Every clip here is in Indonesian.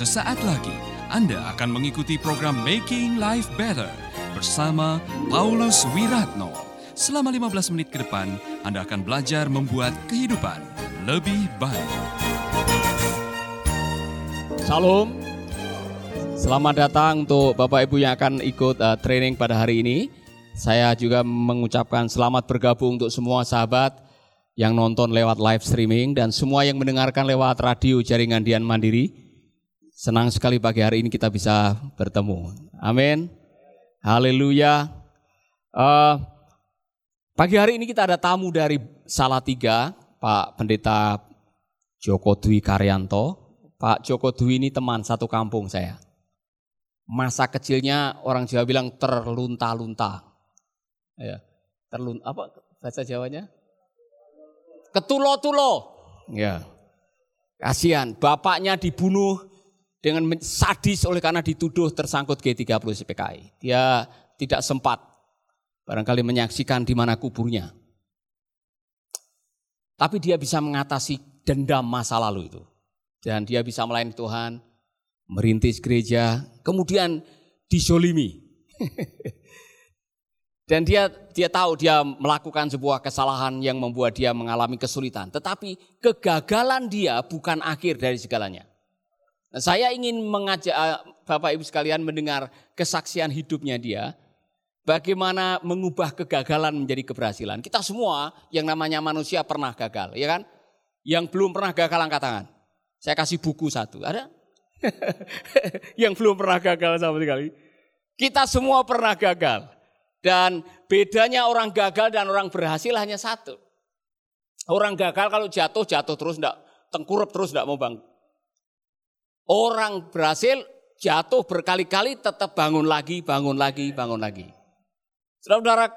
Sesaat lagi Anda akan mengikuti program Making Life Better bersama Paulus Wiratno. Selama 15 menit ke depan, Anda akan belajar membuat kehidupan lebih baik. Salam. Selamat datang untuk Bapak Ibu yang akan ikut uh, training pada hari ini. Saya juga mengucapkan selamat bergabung untuk semua sahabat yang nonton lewat live streaming dan semua yang mendengarkan lewat radio jaringan Dian Mandiri. Senang sekali pagi hari ini kita bisa bertemu. Amin. Haleluya. Uh, pagi hari ini kita ada tamu dari Salatiga, Pak Pendeta Joko Dwi Karyanto. Pak Joko Dwi ini teman satu kampung saya. Masa kecilnya orang Jawa bilang terlunta-lunta. Ya, terlun apa bahasa Jawanya? Ketulo-tulo. Ya. Kasihan, bapaknya dibunuh dengan sadis oleh karena dituduh tersangkut G30 SPKI. Dia tidak sempat barangkali menyaksikan di mana kuburnya. Tapi dia bisa mengatasi dendam masa lalu itu. Dan dia bisa melayani Tuhan, merintis gereja, kemudian disolimi. Dan dia dia tahu dia melakukan sebuah kesalahan yang membuat dia mengalami kesulitan. Tetapi kegagalan dia bukan akhir dari segalanya. Nah, saya ingin mengajak eh, Bapak Ibu sekalian mendengar kesaksian hidupnya dia. Bagaimana mengubah kegagalan menjadi keberhasilan. Kita semua yang namanya manusia pernah gagal, ya kan? Yang belum pernah gagal angkat tangan. Saya kasih buku satu, ada? yang belum pernah gagal sama sekali. Kita semua pernah gagal. Dan bedanya orang gagal dan orang berhasil hanya satu. Orang gagal kalau jatuh, jatuh terus, enggak, tengkurap terus, enggak mau bangun. Orang berhasil jatuh berkali-kali tetap bangun lagi, bangun lagi, bangun lagi. Saudara-saudara,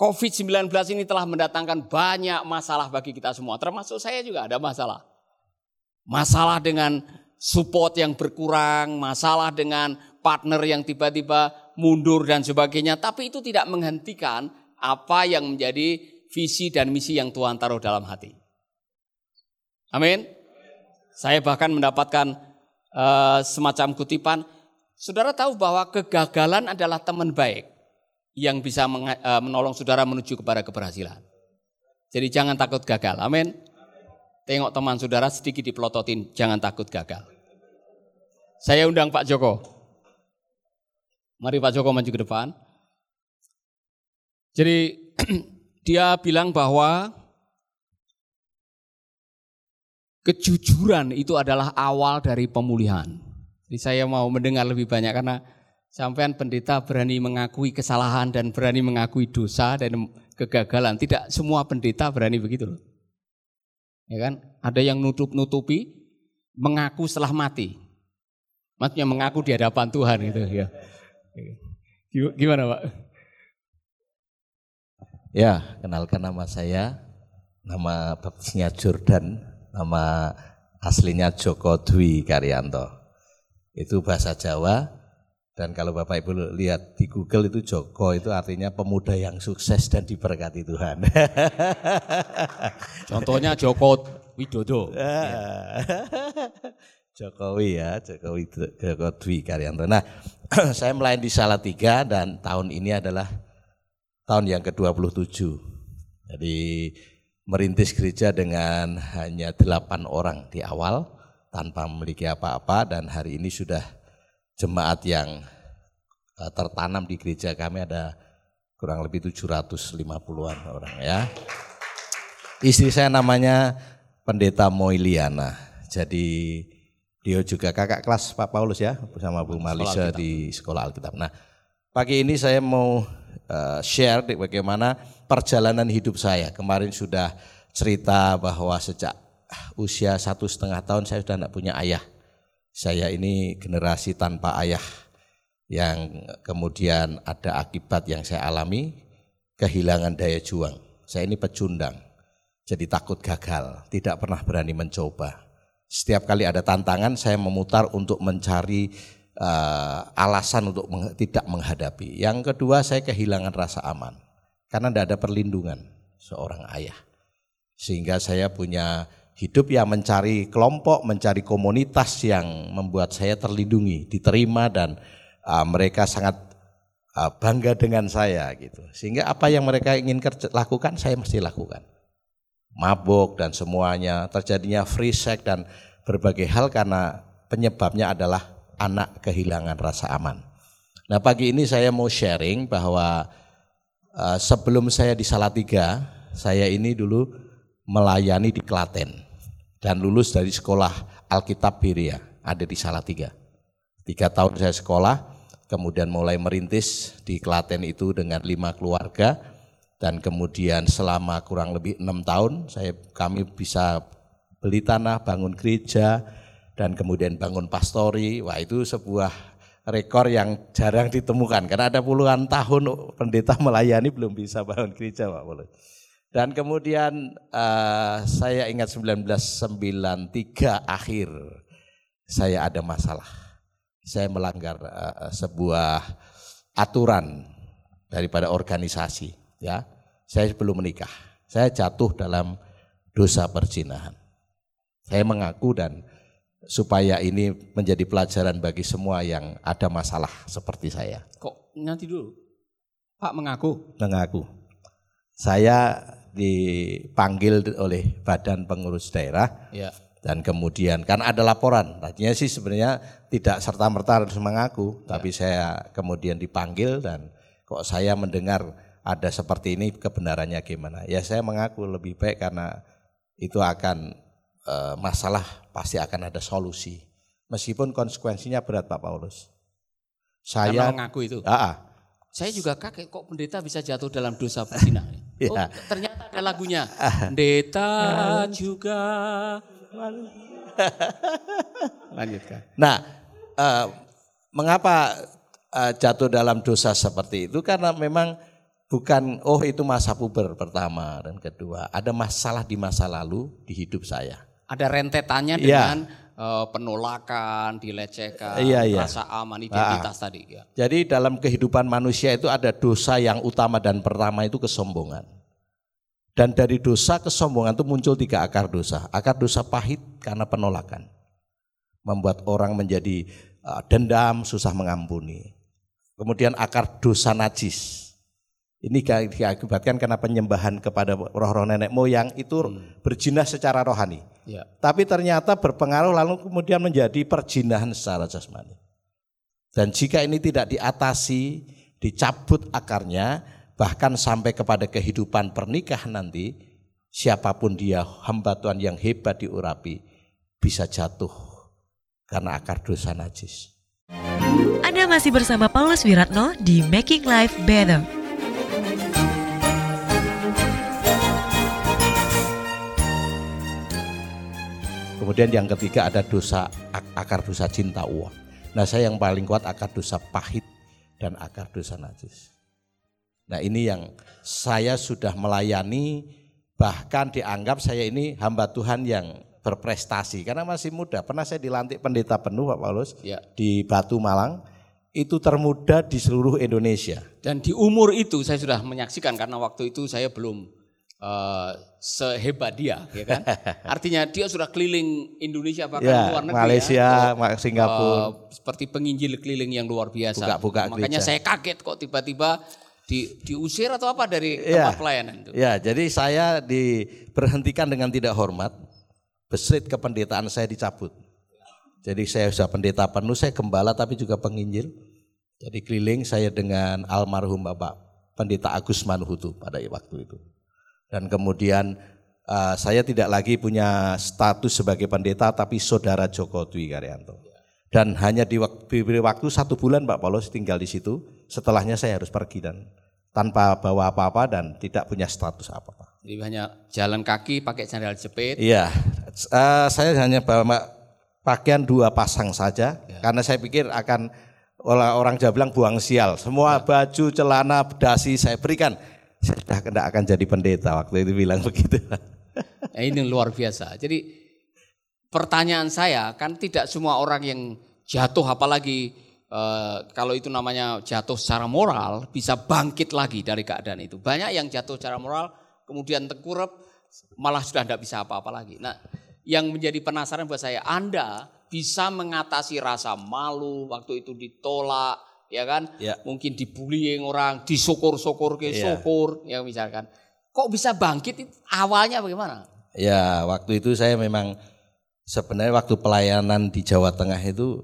COVID-19 ini telah mendatangkan banyak masalah bagi kita semua. Termasuk saya juga ada masalah. Masalah dengan support yang berkurang, masalah dengan partner yang tiba-tiba mundur dan sebagainya. Tapi itu tidak menghentikan apa yang menjadi visi dan misi yang Tuhan taruh dalam hati. Amin. Saya bahkan mendapatkan uh, semacam kutipan. Saudara tahu bahwa kegagalan adalah teman baik yang bisa uh, menolong saudara menuju kepada keberhasilan. Jadi jangan takut gagal. Amin. Tengok teman saudara sedikit dipelototin, jangan takut gagal. Saya undang Pak Joko. Mari Pak Joko maju ke depan. Jadi dia bilang bahwa kejujuran itu adalah awal dari pemulihan. Jadi saya mau mendengar lebih banyak karena sampean pendeta berani mengakui kesalahan dan berani mengakui dosa dan kegagalan. Tidak semua pendeta berani begitu. Ya kan? Ada yang nutup-nutupi mengaku setelah mati. Maksudnya mengaku di hadapan Tuhan gitu ya. Gimana, Pak? Ya, kenalkan nama saya. Nama baptisnya Jordan nama aslinya Joko Dwi Karyanto. Itu bahasa Jawa dan kalau Bapak Ibu lihat di Google itu Joko itu artinya pemuda yang sukses dan diberkati Tuhan. Contohnya Joko Widodo. Jokowi ya, Jokowi Joko Dwi Karyanto. Nah, saya melayani di Salatiga dan tahun ini adalah tahun yang ke-27. Jadi merintis gereja dengan hanya delapan orang di awal tanpa memiliki apa-apa dan hari ini sudah jemaat yang eh, tertanam di gereja kami ada kurang lebih 750-an orang ya. Istri saya namanya Pendeta Moiliana. Jadi dia juga kakak kelas Pak Paulus ya bersama Bu Malisa di Sekolah Alkitab. Nah, pagi ini saya mau uh, share bagaimana perjalanan hidup saya. Kemarin sudah cerita bahwa sejak usia satu setengah tahun saya sudah tidak punya ayah. Saya ini generasi tanpa ayah yang kemudian ada akibat yang saya alami, kehilangan daya juang. Saya ini pecundang, jadi takut gagal, tidak pernah berani mencoba. Setiap kali ada tantangan saya memutar untuk mencari uh, alasan untuk meng, tidak menghadapi. Yang kedua saya kehilangan rasa aman. Karena tidak ada perlindungan seorang ayah. Sehingga saya punya hidup ya mencari kelompok, mencari komunitas yang membuat saya terlindungi, diterima dan uh, mereka sangat uh, bangga dengan saya gitu. Sehingga apa yang mereka ingin kerja, lakukan saya mesti lakukan. Mabuk dan semuanya, terjadinya free sex dan berbagai hal karena penyebabnya adalah anak kehilangan rasa aman. Nah pagi ini saya mau sharing bahwa uh, sebelum saya di Salatiga, saya ini dulu melayani di Klaten dan lulus dari sekolah Alkitab Biria, ada di Salatiga. Tiga tahun saya sekolah, kemudian mulai merintis di Klaten itu dengan lima keluarga, dan kemudian selama kurang lebih enam tahun saya kami bisa beli tanah, bangun gereja, dan kemudian bangun pastori. Wah itu sebuah rekor yang jarang ditemukan karena ada puluhan tahun pendeta melayani belum bisa bangun gereja Pak. Dan kemudian uh, saya ingat 1993 akhir saya ada masalah. Saya melanggar uh, sebuah aturan daripada organisasi ya. Saya belum menikah. Saya jatuh dalam dosa perzinahan. Saya mengaku dan supaya ini menjadi pelajaran bagi semua yang ada masalah seperti saya. Kok nanti dulu? Pak mengaku? Mengaku. Saya dipanggil oleh badan pengurus daerah ya. dan kemudian kan ada laporan tadinya sih sebenarnya tidak serta merta harus mengaku ya. tapi saya kemudian dipanggil dan kok saya mendengar ada seperti ini kebenarannya gimana ya saya mengaku lebih baik karena itu akan e, masalah pasti akan ada solusi meskipun konsekuensinya berat Pak Paulus saya Karena mengaku itu ah, saya juga kaget kok pendeta bisa jatuh dalam dosa berzina. ya. Oh, ternyata ada lagunya. Pendeta juga. Lanjutkan. Nah, uh, mengapa uh, jatuh dalam dosa seperti itu? Karena memang bukan oh itu masa puber pertama dan kedua, ada masalah di masa lalu di hidup saya. Ada rentetannya ya. dengan uh, penolakan, dilecehkan, iya, iya. rasa aman, identitas ah. tadi. Ya. Jadi dalam kehidupan manusia itu ada dosa yang utama dan pertama itu kesombongan. Dan dari dosa kesombongan itu muncul tiga akar dosa. Akar dosa pahit karena penolakan. Membuat orang menjadi uh, dendam, susah mengampuni. Kemudian akar dosa najis ini diakibatkan karena penyembahan kepada roh-roh nenek moyang itu hmm. berjinah secara rohani. Ya. Tapi ternyata berpengaruh lalu kemudian menjadi perjinahan secara jasmani. Dan jika ini tidak diatasi, dicabut akarnya, bahkan sampai kepada kehidupan pernikahan nanti, siapa pun dia hamba Tuhan yang hebat diurapi, bisa jatuh karena akar dosa najis. Anda masih bersama Paulus Wiratno di Making Life Better. Kemudian yang ketiga ada dosa akar dosa cinta uang. Nah saya yang paling kuat akar dosa pahit dan akar dosa najis. Nah ini yang saya sudah melayani bahkan dianggap saya ini hamba Tuhan yang berprestasi karena masih muda. Pernah saya dilantik pendeta penuh Pak Paulus ya. di Batu Malang itu termuda di seluruh Indonesia. Dan di umur itu saya sudah menyaksikan karena waktu itu saya belum uh, sehebat dia, ya kan? Artinya dia sudah keliling Indonesia bahkan ya, luar negeri Malaysia, ya, Singapura. Uh, seperti penginjil keliling yang luar biasa. Buka, buka Makanya gereja. saya kaget kok tiba-tiba di, diusir atau apa dari ya, tempat pelayanan itu. Ya, jadi saya diberhentikan dengan tidak hormat. Besrit kependetaan saya dicabut. Jadi saya sudah pendeta penuh, saya gembala tapi juga penginjil. Jadi keliling saya dengan almarhum Bapak Pendeta Agus Manuhutu pada waktu itu. Dan kemudian uh, saya tidak lagi punya status sebagai pendeta tapi saudara Joko Dwi Karyanto. Dan hanya di waktu, waktu satu bulan Pak Paulus tinggal di situ, setelahnya saya harus pergi dan tanpa bawa apa-apa dan tidak punya status apa-apa. Jadi hanya jalan kaki pakai sandal jepit. Iya, uh, saya hanya bawa pakaian dua pasang saja ya. karena saya pikir akan orang orang Jawa bilang buang sial. Semua ya. baju, celana, dasi saya berikan saya tidak akan jadi pendeta waktu itu bilang begitu. Nah, ini luar biasa. Jadi pertanyaan saya kan tidak semua orang yang jatuh apalagi eh, kalau itu namanya jatuh secara moral bisa bangkit lagi dari keadaan itu. Banyak yang jatuh secara moral kemudian tengkurap malah sudah tidak bisa apa-apa lagi. Nah yang menjadi penasaran buat saya, Anda bisa mengatasi rasa malu waktu itu ditolak, ya kan? Ya. Mungkin dibullying orang, disyukur-syukur ke Ya. syukur, ya misalkan. Kok bisa bangkit? itu Awalnya bagaimana? Ya, waktu itu saya memang sebenarnya waktu pelayanan di Jawa Tengah itu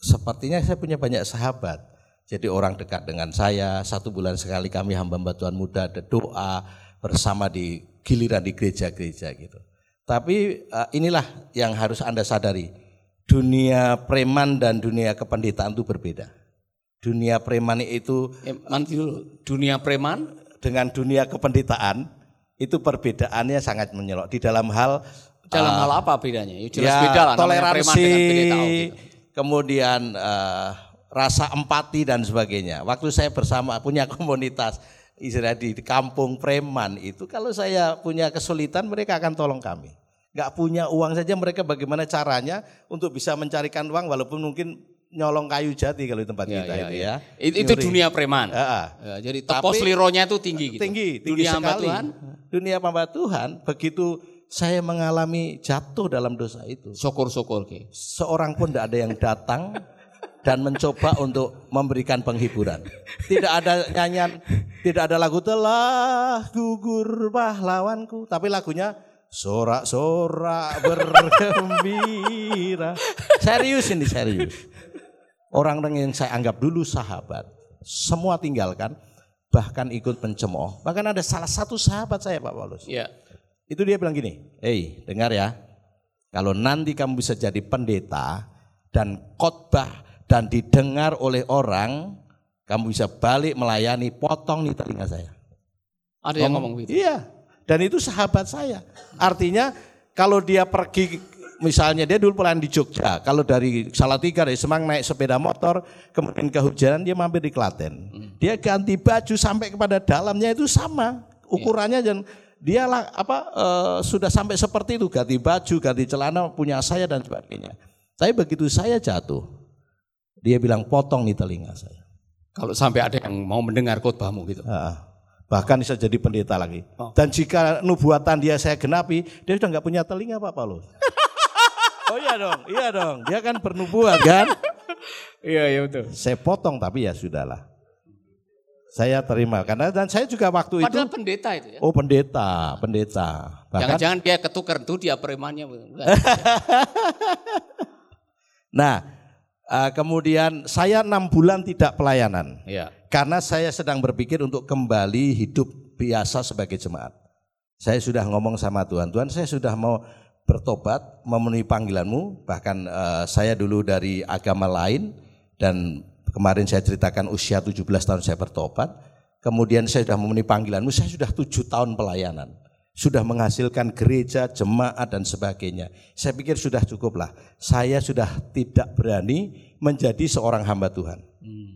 sepertinya saya punya banyak sahabat. Jadi orang dekat dengan saya, satu bulan sekali kami hamba Tuhan muda ada doa bersama di giliran di gereja-gereja gitu. Tapi eh, inilah yang harus Anda sadari. Dunia preman dan dunia kependetaan itu berbeda. Dunia preman itu Eh, dulu, dunia preman, dengan dunia kependetaan itu perbedaannya sangat menyelok di dalam hal dalam eh, hal apa bedanya? Ya, jelas ya, beda lah toleransi, preman dengan pendeta. Gitu. kemudian eh, rasa empati dan sebagainya. Waktu saya bersama punya komunitas istilah di kampung preman itu kalau saya punya kesulitan mereka akan tolong kami. Nggak punya uang saja mereka bagaimana caranya untuk bisa mencarikan uang walaupun mungkin nyolong kayu jati kalau di tempat Ya, kita ya, itu ya. ya. Itu, itu dunia preman. Ya, ah. Ya, jadi Tapi- tepos lironya itu tinggi gitu. Tinggi, tinggi dunia sekali. Tuhan, Dunia hamba Tuhan begitu saya mengalami jatuh dalam dosa itu. syukur-syukur ke. seorang pun tidak ada yang datang dan mencoba untuk memberikan penghiburan. Tidak ada nyanyian, tidak ada lagu telah gugur pahlawanku, tapi lagunya sorak-sorak bergembira. Serius ini serius. Orang-orang yang saya anggap dulu sahabat, semua tinggalkan, bahkan ikut pencemooh. Bahkan ada salah satu sahabat saya Pak Paulus. Ya. Itu dia bilang gini, "Hei, dengar ya. Kalau nanti kamu bisa jadi pendeta dan khotbah dan didengar oleh orang, kamu bisa balik melayani, potong nih telinga saya." Ada yang ngomong gitu. Iya. Dan itu sahabat saya. Artinya kalau dia pergi misalnya dia dulu pelayan di Jogja, kalau dari Salatiga dari Semang naik sepeda motor, kemudian kehujanan dia mampir di Klaten. Dia ganti baju sampai kepada dalamnya itu sama ukurannya dan dia lah apa eh, sudah sampai seperti itu ganti baju, ganti celana punya saya dan sebagainya. Tapi begitu saya jatuh, dia bilang potong nih telinga saya. Kalau sampai ada yang mau mendengar khotbahmu gitu. Ah, bahkan bisa jadi pendeta lagi. Oh. Dan jika nubuatan dia saya genapi, dia sudah nggak punya telinga Pak Paulus. Iya dong, iya dong. Dia kan bernubuat kan. Iya, iya betul. Saya potong tapi ya sudahlah. Saya terima karena dan saya juga waktu itu Padahal pendeta itu ya. oh pendeta, pendeta. Jangan-jangan dia ketukar tuh dia premannya. Nah, eh, kemudian saya enam bulan tidak pelayanan. Iya. Karena saya sedang berpikir untuk kembali hidup biasa sebagai jemaat. Saya sudah ngomong sama Tuhan, Tuhan saya sudah mau bertobat, memenuhi panggilanmu. Bahkan eh, saya dulu dari agama lain dan kemarin saya ceritakan usia 17 tahun saya bertobat. Kemudian saya sudah memenuhi panggilanmu, saya sudah tujuh tahun pelayanan. Sudah menghasilkan gereja, jemaat dan sebagainya. Saya pikir sudah cukuplah. Saya sudah tidak berani menjadi seorang hamba Tuhan.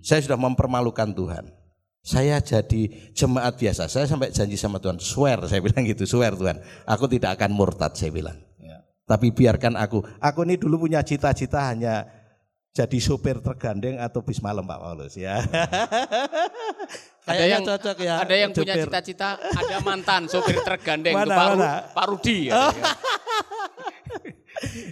Saya sudah mempermalukan Tuhan. Saya jadi jemaat biasa. Saya sampai janji sama Tuhan, swear saya bilang gitu, swear Tuhan. Aku tidak akan murtad saya bilang. Tapi biarkan aku. Aku ini dulu punya cita-cita hanya jadi sopir tergandeng atau bis malam Pak Paulus ya. Ada yang cocok ya. Ada yang punya cita-cita ada mantan sopir tergandeng Mana, Pak, mana? Pak Rudi. ya.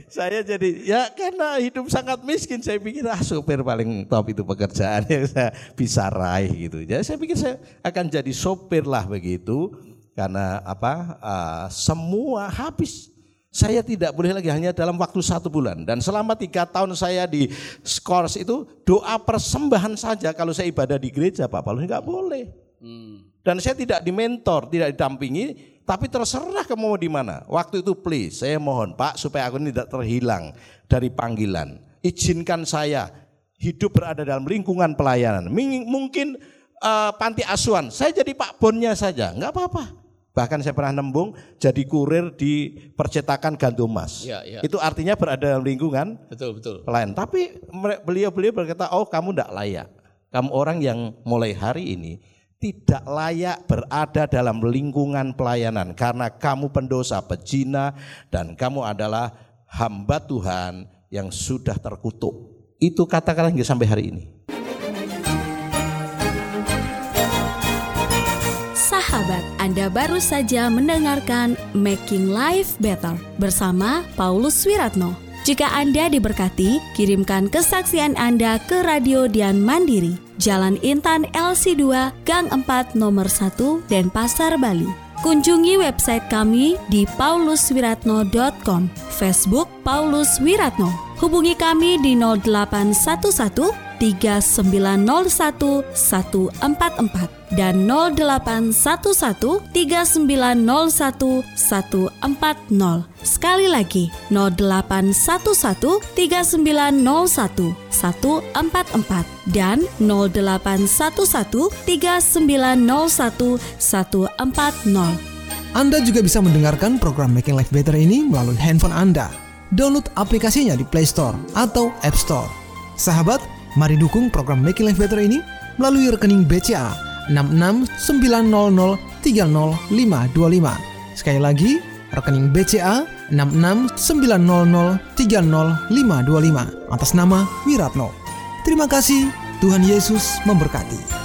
Saya jadi ya karena hidup sangat miskin saya pikir ah sopir paling top itu pekerjaan yang saya bisa raih gitu. Jadi saya pikir saya akan jadi sopir lah begitu karena apa ah, semua habis. Saya tidak boleh lagi hanya dalam waktu satu bulan dan selama tiga tahun saya di skors itu doa persembahan saja kalau saya ibadah di gereja Pak Paulus nggak boleh. Hmm. Dan saya tidak dimentor, tidak didampingi, tapi terserah kamu mau di mana. Waktu itu please, saya mohon Pak supaya aku ini tidak terhilang dari panggilan. Izinkan saya hidup berada dalam lingkungan pelayanan. Mungkin eh, panti asuhan, saya jadi Pak Bonnya saja, nggak apa-apa. Bahkan saya pernah nembung jadi kurir di percetakan gandum emas. Iya, iya. Itu artinya berada dalam lingkungan Betul, betul. pelayan. Tapi beliau-beliau berkata, oh kamu tidak layak. Kamu orang yang mulai hari ini tidak layak berada dalam lingkungan pelayanan karena kamu pendosa, pejina, dan kamu adalah hamba Tuhan yang sudah terkutuk. Itu katakanlah hingga sampai hari ini. Sahabat, Anda baru saja mendengarkan Making Life Better bersama Paulus Wiratno. Jika Anda diberkati, kirimkan kesaksian Anda ke Radio Dian Mandiri, Jalan Intan LC2, Gang 4, Nomor 1, Denpasar, Bali. Kunjungi website kami di pauluswiratno.com, Facebook Paulus Wiratno. Hubungi kami di 0811 3901 144 dan 0811 3901 140. Sekali lagi 0811 3901 144 dan 0811 3901 140. Anda juga bisa mendengarkan program Making Life Better ini melalui handphone Anda. Download aplikasinya di Play Store atau App Store. Sahabat, Mari dukung program Making Life Better ini melalui rekening BCA 6690300525. Sekali lagi, rekening BCA 6690300525 atas nama Wiratno. Terima kasih, Tuhan Yesus memberkati.